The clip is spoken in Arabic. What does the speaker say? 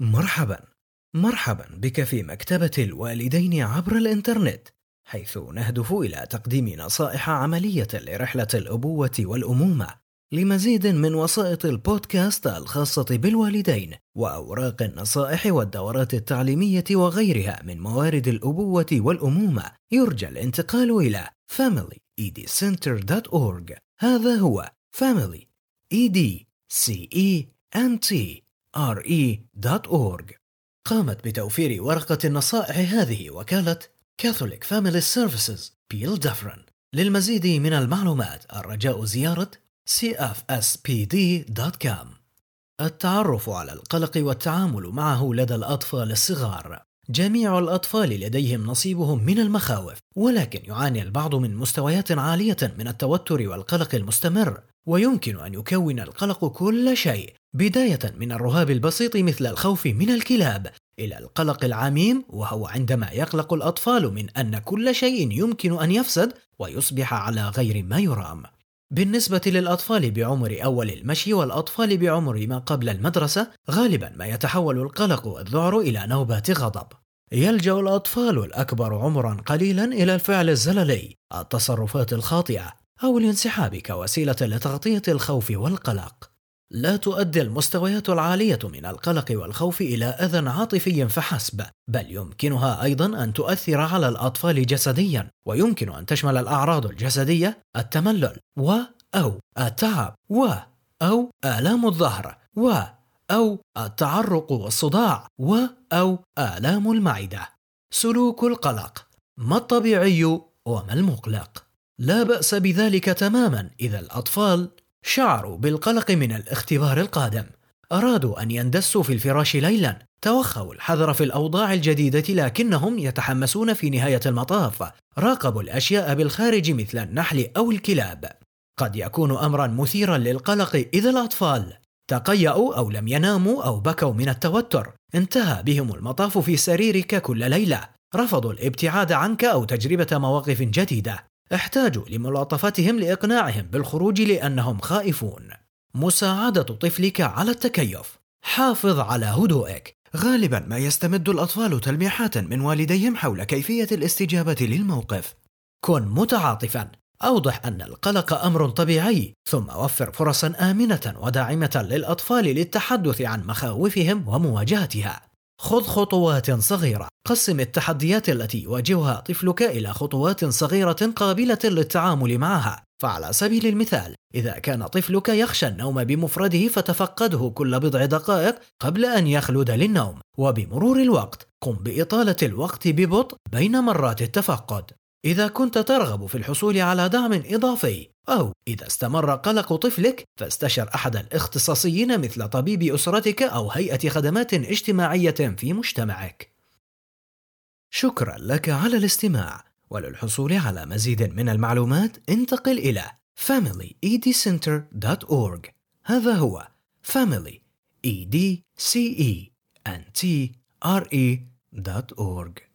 مرحبا. مرحبا بك في مكتبة الوالدين عبر الإنترنت حيث نهدف إلى تقديم نصائح عملية لرحلة الأبوة والأمومة لمزيد من وسائط البودكاست الخاصة بالوالدين وأوراق النصائح والدورات التعليمية وغيرها من موارد الأبوة والأمومة. يرجى الانتقال إلى familyedcenter.org هذا هو family e d c e n t r e.org قامت بتوفير ورقة النصائح هذه وكالة Catholic Family Services بيل دفرن للمزيد من المعلومات الرجاء زيارة cfspd.com التعرف على القلق والتعامل معه لدى الأطفال الصغار. جميع الأطفال لديهم نصيبهم من المخاوف ولكن يعاني البعض من مستويات عالية من التوتر والقلق المستمر. ويمكن أن يكون القلق كل شيء بداية من الرهاب البسيط مثل الخوف من الكلاب إلى القلق العميم وهو عندما يقلق الأطفال من أن كل شيء يمكن أن يفسد ويصبح على غير ما يرام. بالنسبة للأطفال بعمر أول المشي والأطفال بعمر ما قبل المدرسة غالبا ما يتحول القلق والذعر إلى نوبات غضب. يلجأ الأطفال الأكبر عمرا قليلا إلى الفعل الزللي، التصرفات الخاطئة، أو الانسحاب كوسيلة لتغطية الخوف والقلق. لا تؤدي المستويات العالية من القلق والخوف إلى أذى عاطفي فحسب، بل يمكنها أيضا أن تؤثر على الأطفال جسديا، ويمكن أن تشمل الأعراض الجسدية التملل و أو التعب و أو آلام الظهر و أو التعرق والصداع و أو آلام المعدة. سلوك القلق ما الطبيعي وما المقلق؟ لا بأس بذلك تماما. إذا الأطفال شعروا بالقلق من الاختبار القادم. أرادوا أن يندسوا في الفراش ليلا. توخوا الحذر في الأوضاع الجديدة لكنهم يتحمسون في نهاية المطاف. راقبوا الأشياء بالخارج مثل النحل أو الكلاب. قد يكون أمرا مثيرا للقلق إذا الأطفال تقيأوا أو لم يناموا أو بكوا من التوتر. انتهى بهم المطاف في سريرك كل ليلة. رفضوا الابتعاد عنك أو تجربة مواقف جديدة. احتاجوا لملاطفتهم لإقناعهم بالخروج لأنهم خائفون. مساعدة طفلك على التكيف. حافظ على هدوئك. غالبا ما يستمد الأطفال تلميحات من والديهم حول كيفية الاستجابة للموقف. كن متعاطفا. أوضح أن القلق أمر طبيعي، ثم وفر فرصا آمنة وداعمة للأطفال للتحدث عن مخاوفهم ومواجهتها. خذ خطوات صغيرة. قسم التحديات التي يواجهها طفلك إلى خطوات صغيرة قابلة للتعامل معها. فعلى سبيل المثال إذا كان طفلك يخشى النوم بمفرده فتفقده كل بضع دقائق قبل أن يخلد للنوم. وبمرور الوقت قم بإطالة الوقت ببطء بين مرات التفقد. إذا كنت ترغب في الحصول على دعم إضافي أو إذا استمر قلق طفلك فاستشر أحد الاختصاصيين مثل طبيب أسرتك أو هيئة خدمات اجتماعية في مجتمعك. شكرا لك على الاستماع وللحصول على مزيد من المعلومات انتقل إلى familyedcenter.org هذا هو family e d c e n t r e.org